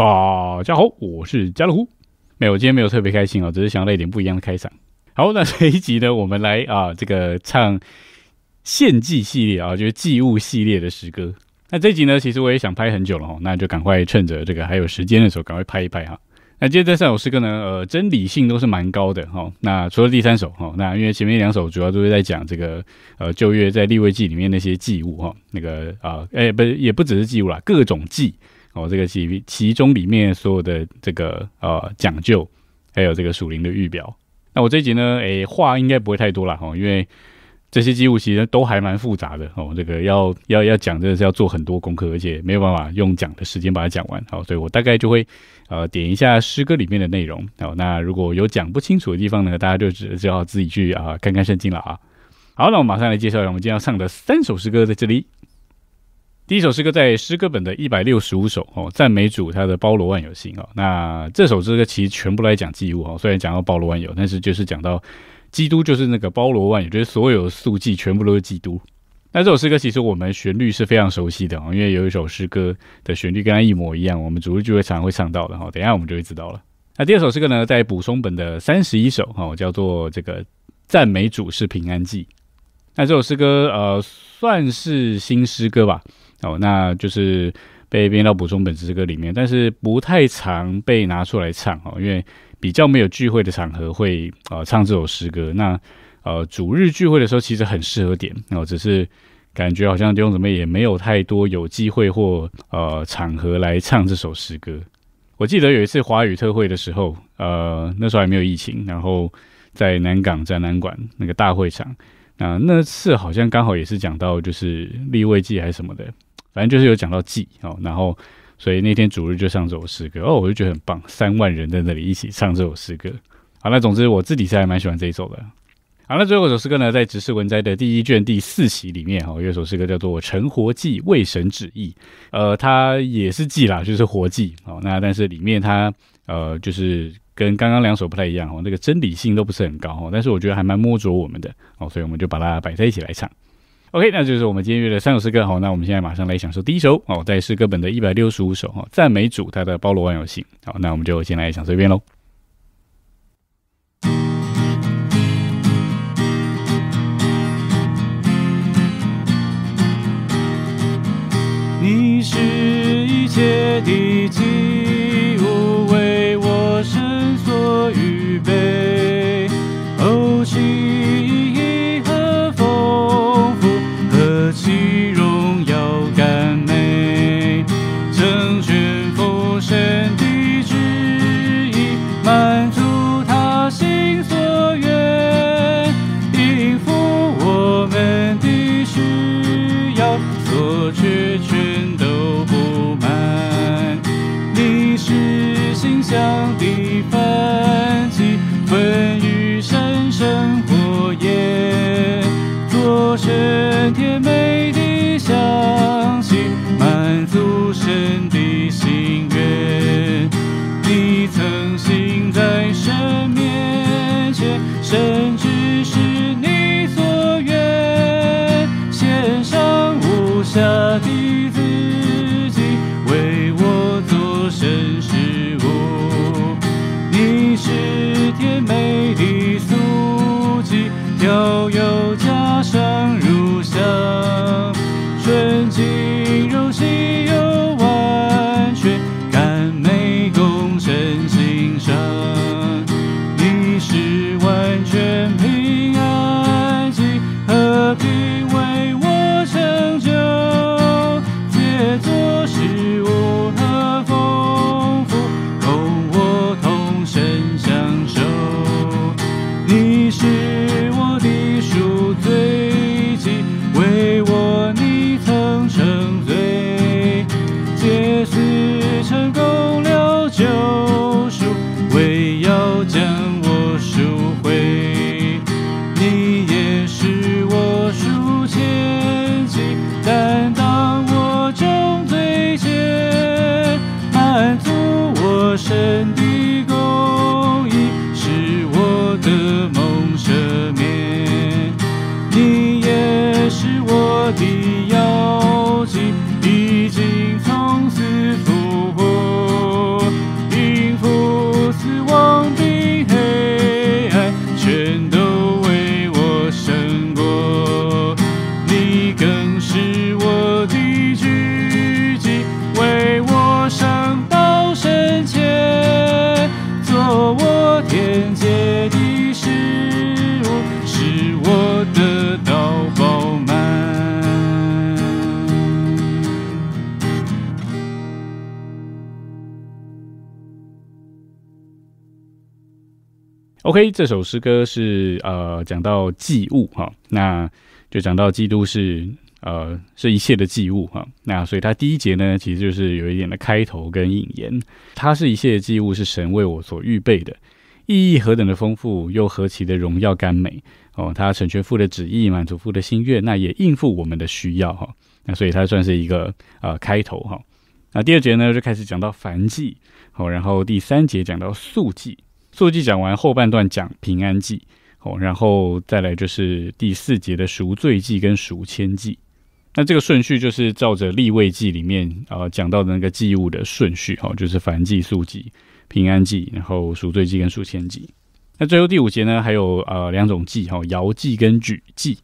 大家好，我是家乐虎。没有，今天没有特别开心哦，只是想来一点不一样的开场。好，那这一集呢，我们来啊，这个唱献祭系列啊，就是祭物系列的诗歌。那这一集呢，其实我也想拍很久了哈，那就赶快趁着这个还有时间的时候，赶快拍一拍哈。那今天这三首诗歌呢，呃，真理性都是蛮高的哈。那除了第三首哈，那因为前面两首主要都是在讲这个呃旧约在立位记里面那些祭物哈，那个啊，哎，不也不只是祭物啦，各种祭哦，这个其其中里面所有的这个呃讲究，还有这个属灵的预表。那我这集呢，哎，话应该不会太多了哈，因为。这些机物其实都还蛮复杂的哦，这个要要要讲，真的是要做很多功课，而且没有办法用讲的时间把它讲完。好，所以我大概就会呃点一下诗歌里面的内容。好，那如果有讲不清楚的地方呢，大家就只只好自己去啊看看圣经了啊。好，那我马上来介绍一下我们今天要唱的三首诗歌，在这里。第一首诗歌在诗歌本的一百六十五首哦，赞美主，它的包罗万有性哦。那这首诗歌其实全部来讲祭物哦，虽然讲到包罗万有，但是就是讲到。基督就是那个包罗万有，就是所有速记全部都是基督。那这首诗歌其实我们旋律是非常熟悉的哦，因为有一首诗歌的旋律跟它一模一样，我们主日聚会常常会唱到的哈。等一下我们就会知道了。那第二首诗歌呢，在补充本的三十一首哈，叫做这个赞美主是平安记。那这首诗歌呃算是新诗歌吧，哦，那就是被编到补充本诗歌里面，但是不太常被拿出来唱哦，因为。比较没有聚会的场合会呃唱这首诗歌，那呃主日聚会的时候其实很适合点哦，只是感觉好像弟兄姊妹也没有太多有机会或呃场合来唱这首诗歌。我记得有一次华语特会的时候，呃那时候还没有疫情，然后在南港展览馆那个大会场，那那次好像刚好也是讲到就是立位记还是什么的，反正就是有讲到祭哦，然后。所以那天主日就唱这首诗歌哦，我就觉得很棒，三万人在那里一起唱这首诗歌。好，那总之我自己是还蛮喜欢这一首的。好，那最后一首诗歌呢，在《执事文摘》的第一卷第四期里面，哈，有一首诗歌叫做《成活祭为神旨意》。呃，它也是祭啦，就是活祭。哦，那但是里面它呃，就是跟刚刚两首不太一样哦，那个真理性都不是很高哦，但是我觉得还蛮摸着我们的哦，所以我们就把它摆在一起来唱。OK，那就是我们今天约的三首诗歌。好，那我们现在马上来享受第一首哦，在诗歌本的一百六十五首哈，赞美主，他的包罗万有性。好，那我们就先来享受一遍喽。你是一切的基 OK，这首诗歌是呃讲到祭物哈，那就讲到基督是呃是一切的祭物哈，那所以它第一节呢其实就是有一点的开头跟引言，它是一切的祭物是神为我所预备的，意义何等的丰富，又何其的荣耀甘美哦，它成全父的旨意，满足父的心愿，那也应付我们的需要哈，那所以它算是一个呃开头哈，那第二节呢就开始讲到燔祭，好，然后第三节讲到素祭。速记讲完后半段讲平安祭，哦，然后再来就是第四节的赎罪祭跟赎愆祭。那这个顺序就是照着立位记里面呃讲到的那个祭物的顺序，哈，就是燔祭、素祭、平安祭，然后赎罪祭跟赎愆祭。那最后第五节呢，还有呃两种祭，哈，摇祭跟举祭。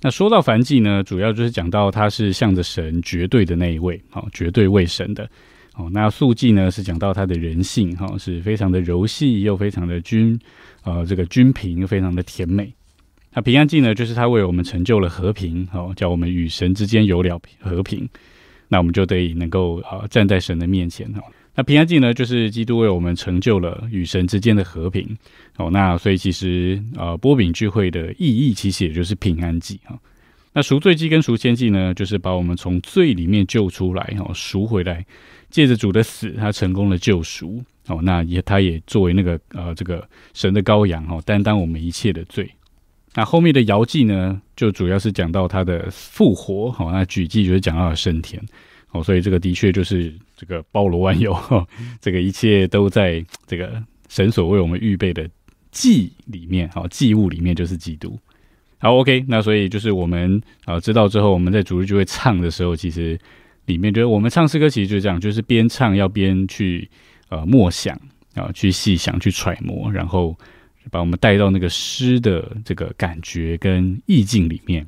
那说到燔祭呢，主要就是讲到它是向着神绝对的那一位，好，绝对为神的。哦，那素记呢是讲到他的人性，哈，是非常的柔细又非常的均，呃，这个均平非常的甜美。那平安记呢，就是他为我们成就了和平，哦，叫我们与神之间有了和平，那我们就得以能够啊站在神的面前，哈。那平安记呢，就是基督为我们成就了与神之间的和平，哦，那所以其实呃波饼聚会的意义其实也就是平安记，哈。那赎罪祭跟赎愆祭呢，就是把我们从罪里面救出来，哈，赎回来。借着主的死，他成功了救赎哦，那也他也作为那个呃这个神的羔羊哦，担当我们一切的罪。那后面的遥祭呢，就主要是讲到他的复活哦，那举祭就是讲到升天哦，所以这个的确就是这个包罗万有，这个一切都在这个神所为我们预备的祭里面哦，祭物里面就是基督。好，OK，那所以就是我们啊知道之后，我们在主日就会唱的时候，其实。里面就是我们唱诗歌，其实就是这样，就是边唱要边去呃默想啊，去细想、去揣摩，然后把我们带到那个诗的这个感觉跟意境里面。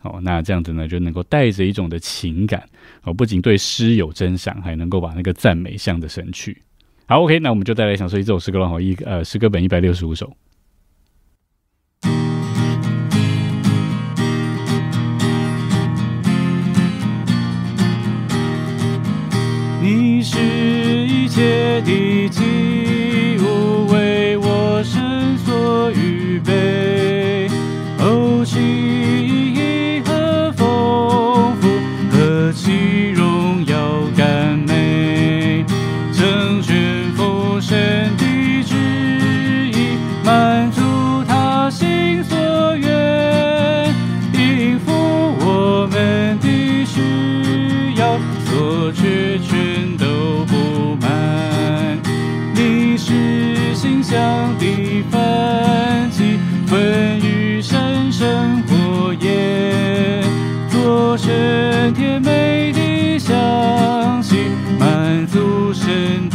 哦，那这样子呢，就能够带着一种的情感哦，不仅对诗有真赏，还能够把那个赞美向着神去。好，OK，那我们就带来享受一首诗歌了哈，一呃诗歌本一百六十五首。的祭物，为我身所预备。足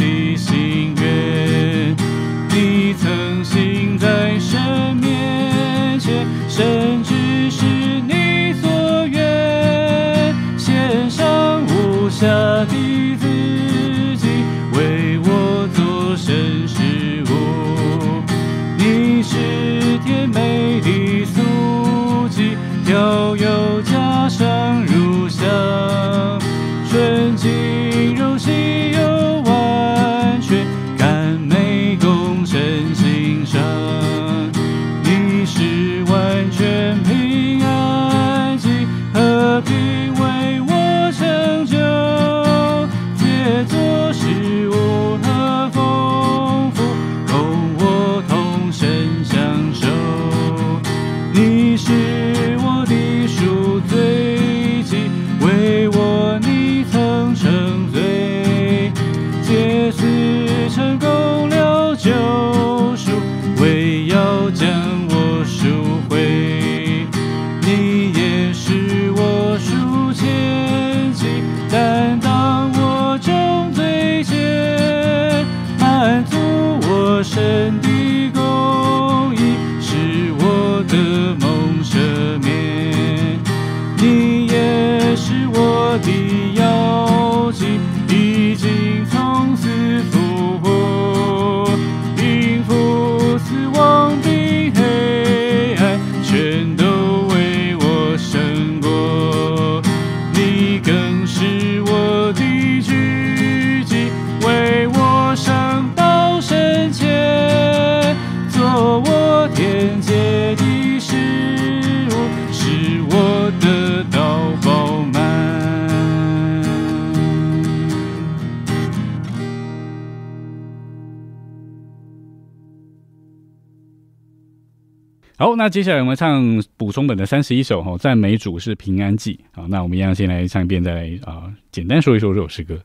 接下来我们唱补充本的三十一首哈，在每组是平安记啊。那我们一样先来唱一遍，再来啊，简单说一说这首诗歌。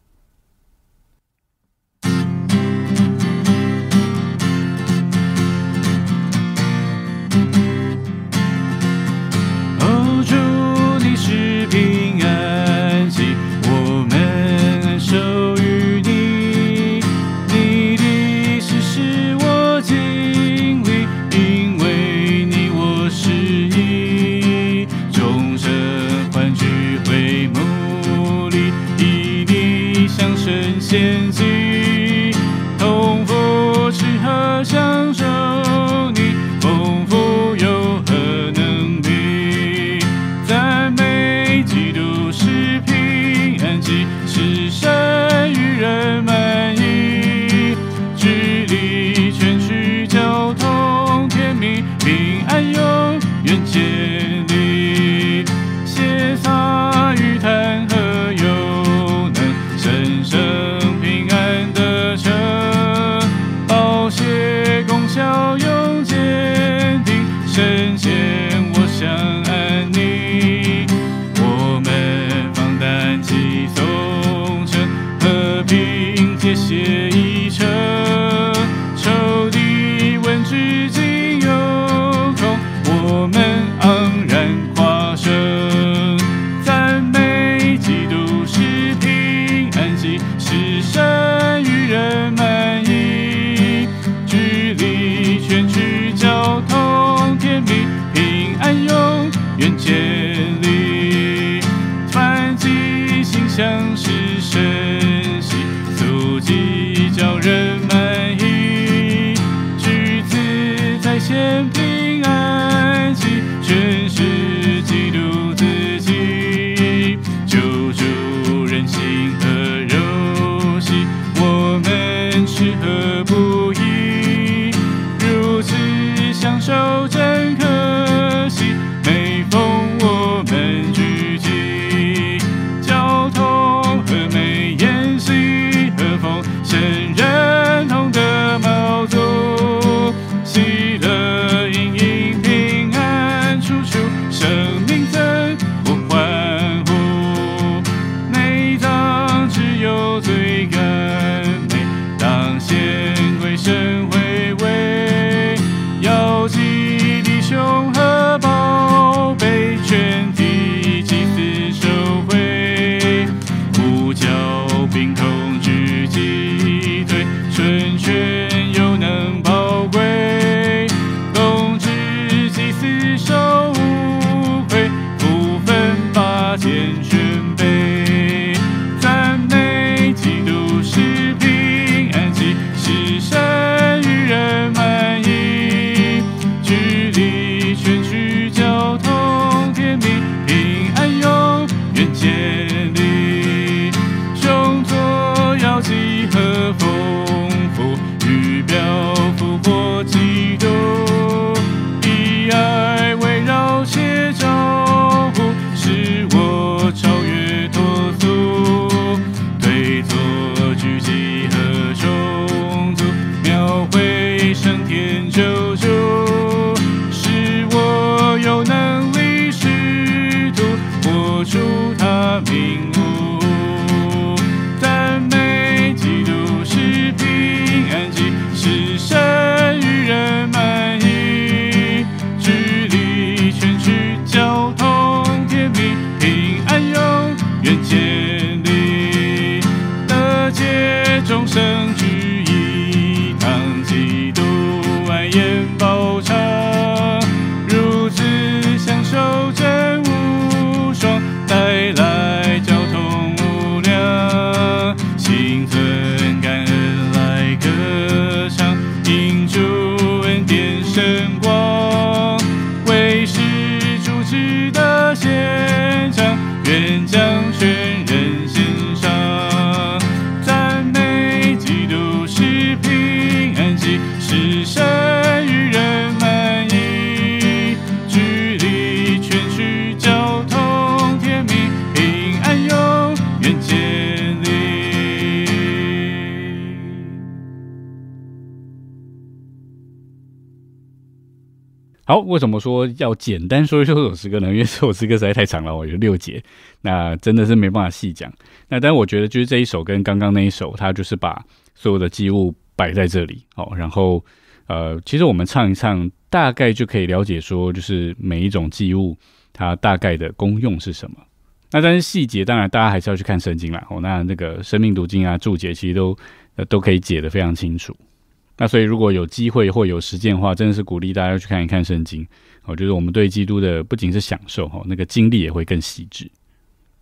好，为什么说要简单说说这首诗歌呢？因为这首诗歌实在太长了哦，有六节，那真的是没办法细讲。那但我觉得就是这一首跟刚刚那一首，它就是把所有的祭物摆在这里哦，然后呃，其实我们唱一唱，大概就可以了解说，就是每一种祭物它大概的功用是什么。那但是细节当然大家还是要去看圣经啦哦，那那个生命读经啊注解其实都呃都可以解得非常清楚。那所以如果有机会或有实践的话，真的是鼓励大家去看一看圣经。我觉得我们对基督的不仅是享受哈，那个经历也会更细致。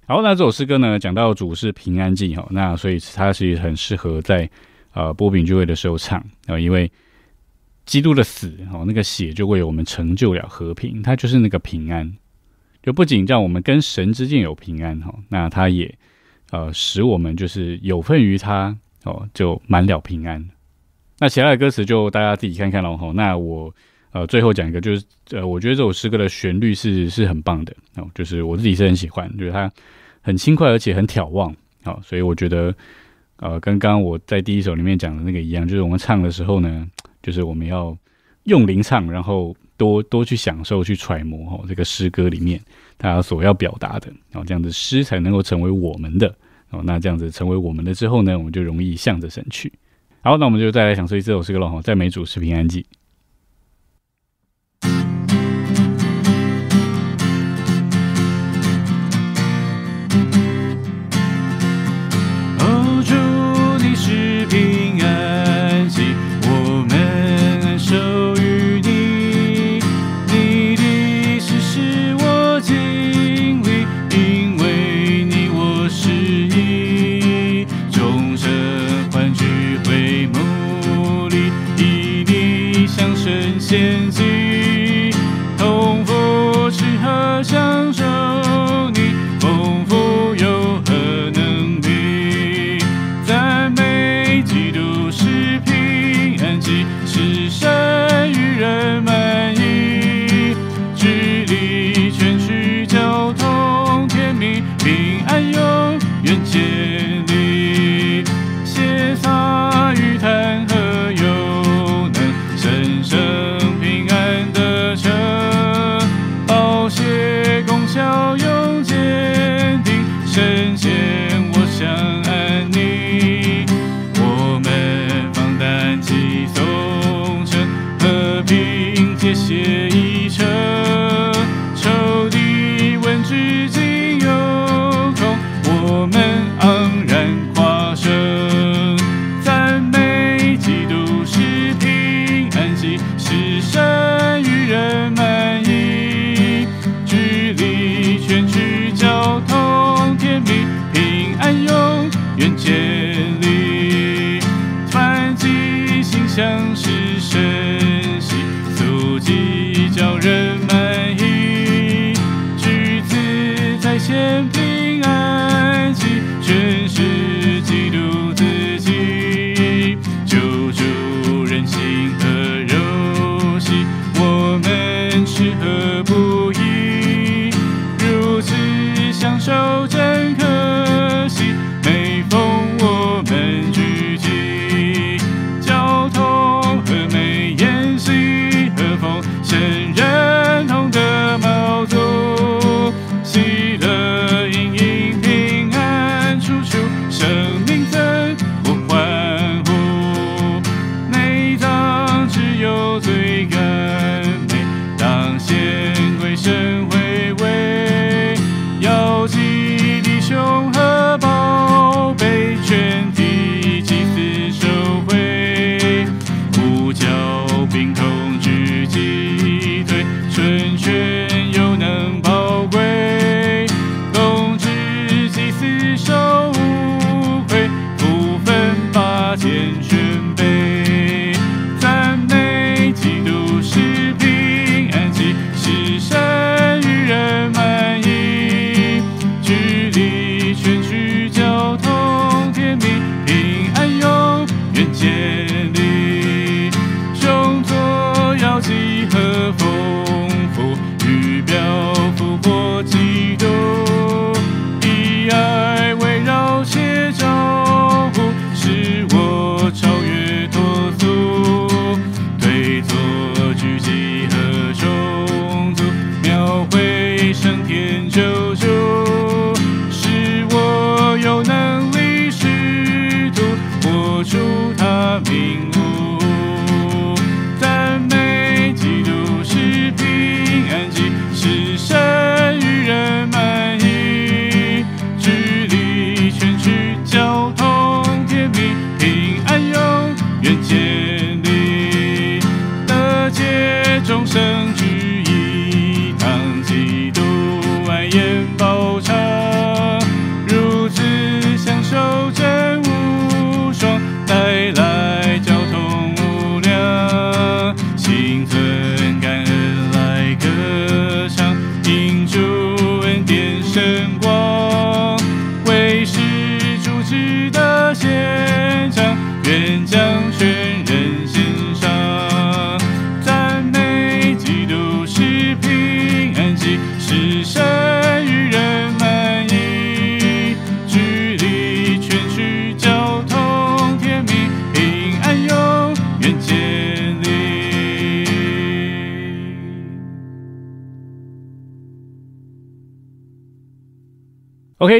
好，那这首诗歌呢，讲到主是平安记哈，那所以它是很适合在呃波饼聚会的时候唱啊，因为基督的死哦，那个血就为我们成就了和平，它就是那个平安，就不仅让我们跟神之间有平安哈，那它也呃使我们就是有份于他哦，就满了平安。那其他的歌词就大家自己看看喽哈。那我呃最后讲一个，就是呃我觉得这首诗歌的旋律是是很棒的哦，就是我自己是很喜欢，就是它很轻快而且很眺望啊，所以我觉得呃跟刚刚我在第一首里面讲的那个一样，就是我们唱的时候呢，就是我们要用灵唱，然后多多去享受、去揣摩哦这个诗歌里面它所要表达的，然后这样子诗才能够成为我们的哦。那这样子成为我们的之后呢，我们就容易向着神去。好，那我们就再来享受这首诗歌了哈，在每组视频安静。谢谢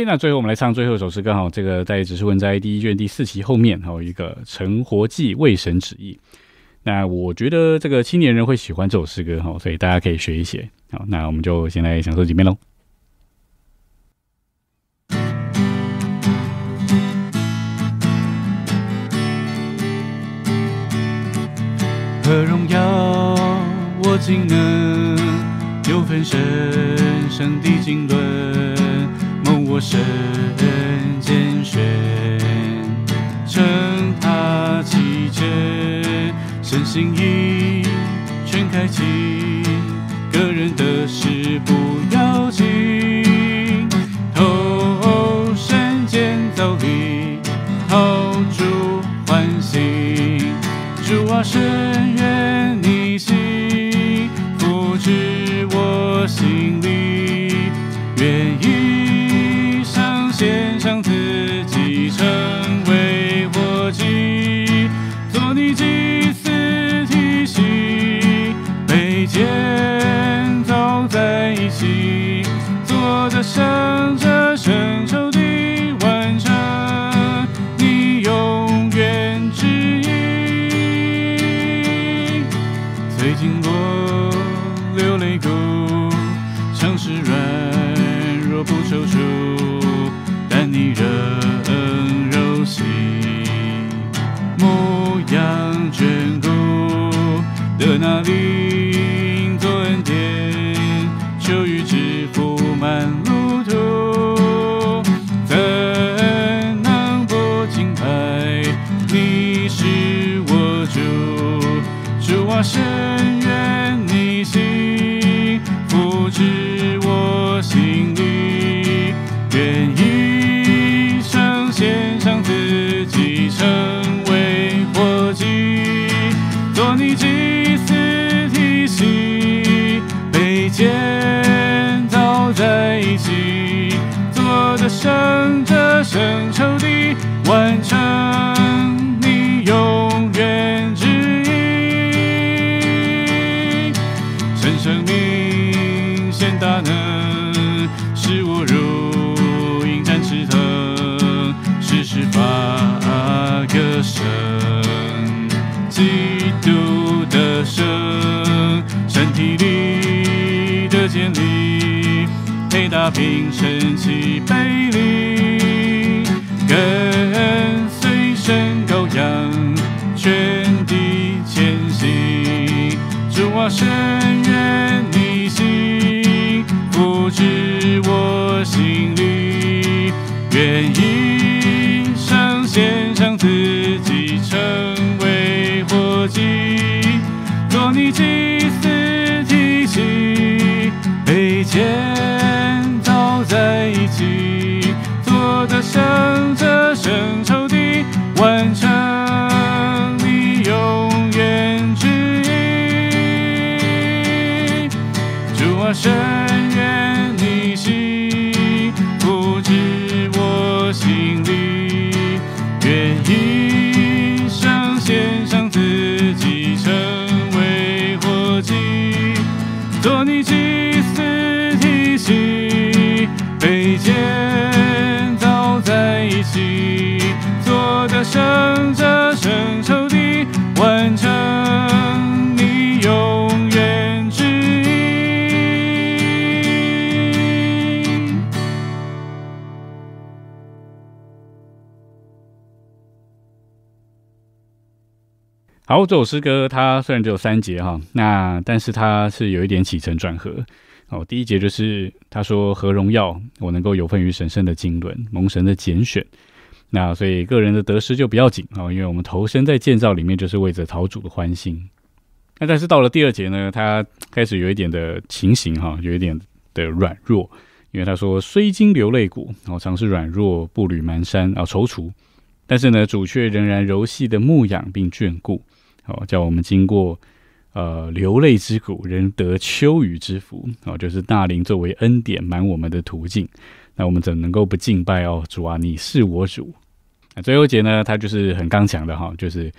那最后我们来唱最后一首诗歌哈，这个在《只是文摘》第一卷第四期后面还有一个《成活记》为神旨意。那我觉得这个青年人会喜欢这首诗歌哈，所以大家可以学一学。好，那我们就先来享受几遍喽。何荣耀，我竟能有份神圣的经纶，我神拣选，称他奇珍，神心意全开启，个人的事不要紧，投身建造力，好主欢喜，主啊深的那灵做恩典，求与之福满督的生，身体里的建立，配搭平神奇背离，跟随神羔羊，全地前行。主啊，神做的圣者圣仇的完成，你永远旨意。好，这首诗歌它虽然只有三节哈，那但是它是有一点起承转合。哦，第一节就是他说何荣耀，我能够有份于神圣的经纶，蒙神的拣选。那所以个人的得失就不要紧啊、哦，因为我们投身在建造里面，就是为着讨主的欢心。那但是到了第二节呢，他开始有一点的情形哈，有一点的软弱，因为他说虽经流泪谷，然后常是软弱，步履蹒跚啊，踌躇，但是呢，主却仍然柔细的牧养并眷顾。哦，叫我们经过呃流泪之谷，仍得秋雨之福。哦，就是大灵作为恩典满我们的途径。那我们怎能够不敬拜哦？主啊，你是我主。那最后节呢，他就是很刚强的哈，就是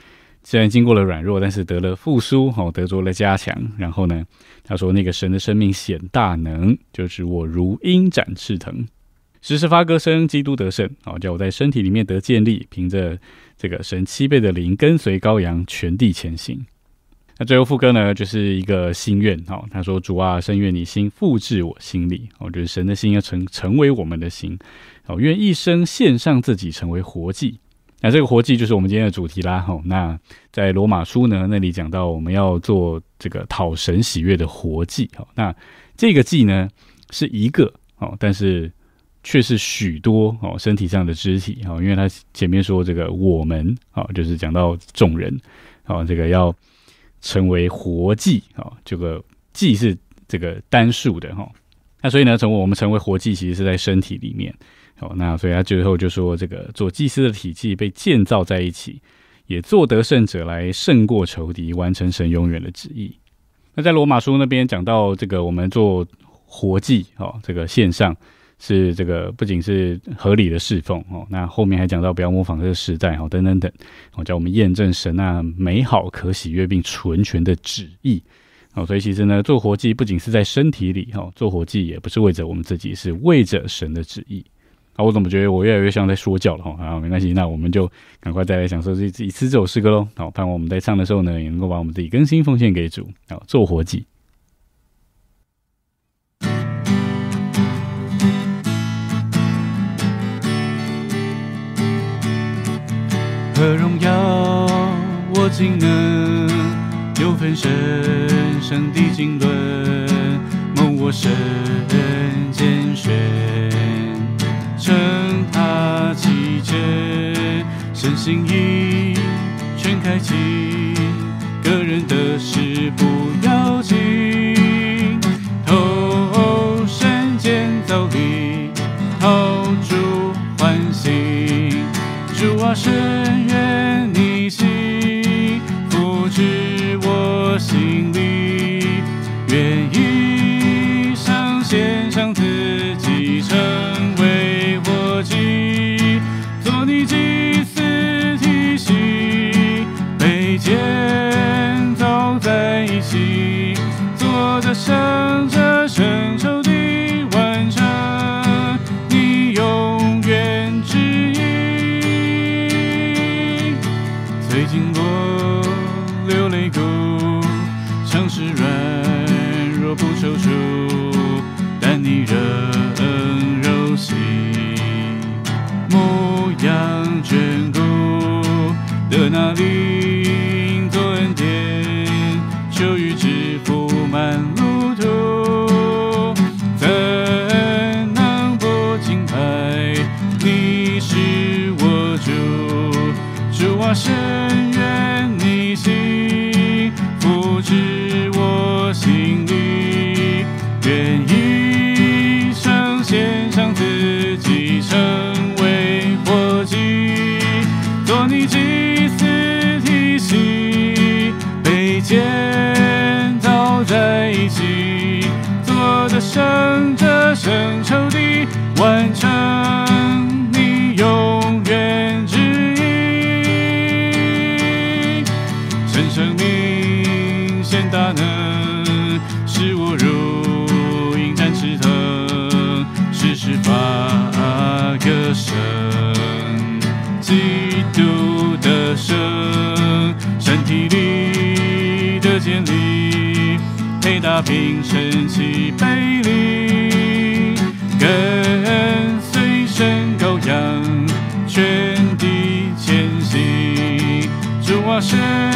虽然经过了软弱，但是得了复苏，哦，得着了加强。然后呢，他说那个神的生命显大能，就是我如鹰展翅腾。时时发歌声，基督得胜。哦，叫我在身体里面得建立，凭着这个神七倍的灵，跟随羔羊，全地前行。那最后副歌呢，就是一个心愿。好，他说：“主啊，深愿你心复制我心里。我觉得神的心要成成为我们的心。好，愿一生献上自己，成为活祭。那这个活祭就是我们今天的主题啦。好，那在罗马书呢那里讲到，我们要做这个讨神喜悦的活祭。好，那这个祭呢是一个。好，但是。却是许多哦身体上的肢体哦，因为他前面说这个我们哦，就是讲到众人哦，这个要成为活祭啊，这个祭是这个单数的哈。那所以呢，成为我们成为活祭，其实是在身体里面哦。那所以他最后就说，这个做祭司的体系被建造在一起，也做得胜者来胜过仇敌，完成神永远的旨意。那在罗马书那边讲到这个，我们做活祭哦，这个线上。是这个不仅是合理的侍奉哦，那后面还讲到不要模仿这个时代哦，等等等，哦，叫我们验证神那美好、可喜悦并纯全的旨意哦。所以其实呢，做活祭不仅是在身体里哈，做活祭也不是为着我们自己，是为着神的旨意啊。我怎么觉得我越来越像在说教了哈？啊，没关系，那我们就赶快再来享受这一次这首诗歌喽。好，盼望我们在唱的时候呢，也能够把我们自己更新奉献给主啊，做活祭。何荣耀，我竟能有份神圣的经纶，蒙我神拣选，称他奇珍，神心意全开启，个人的事不要紧，投身建造力，陶铸欢喜，主啊神。vida. 毅力的建立，配搭平身气背离，跟随神羔羊，全地前行，祝我生。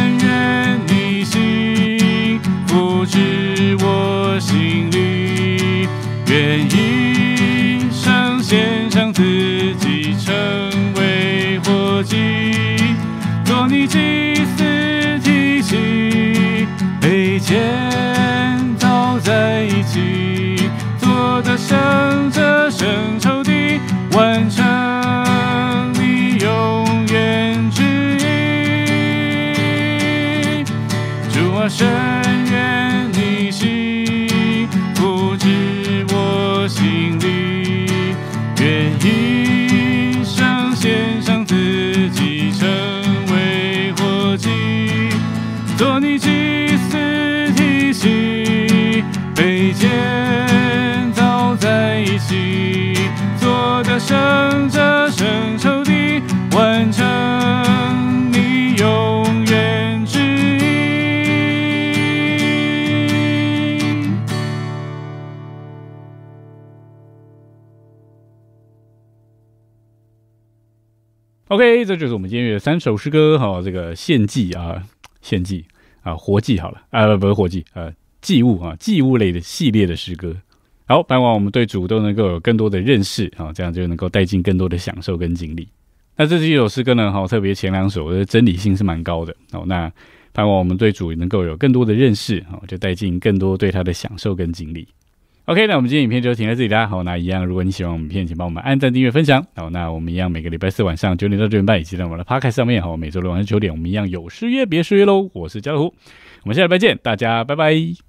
祭司体系。被建造在一起，做。我的生这生抽地，完成你永远旨意。OK，这就是我们今天的三首诗歌哈、这个献祭啊，献祭啊，活祭好了啊，不是活祭，呃，祭物啊，祭物类的系列的诗歌。好，盼望我们对主都能够有更多的认识啊，这样就能够带进更多的享受跟经历。那这几首诗歌呢，哈，特别前两首的真理性是蛮高的哦。那盼望我们对主能够有更多的认识，啊，就带进更多对他的享受跟经历。OK，那我们今天影片就停在这里啦。好，那一样，如果你喜欢我们影片，请帮我们按赞、订阅、分享。好，那我们一样每个礼拜四晚上九点到九点半，以及在我们的 Podcast 上面，好，每周六晚上九点，我们一样有失约别失约喽。我是家乐虎，我们下礼拜见，大家拜拜。